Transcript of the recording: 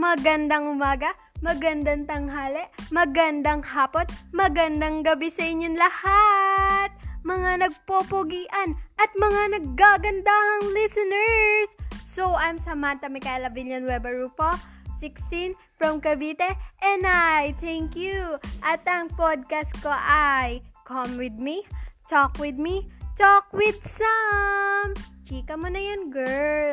magandang umaga, magandang tanghali, magandang hapon, magandang gabi sa inyong lahat! Mga nagpopogian at mga naggagandahang listeners! So, I'm Samantha Micaela Villanueva Rufo, 16, from Cavite, and I thank you! At ang podcast ko ay Come With Me, Talk With Me, Talk With Sam! Chika mo na yan, girl!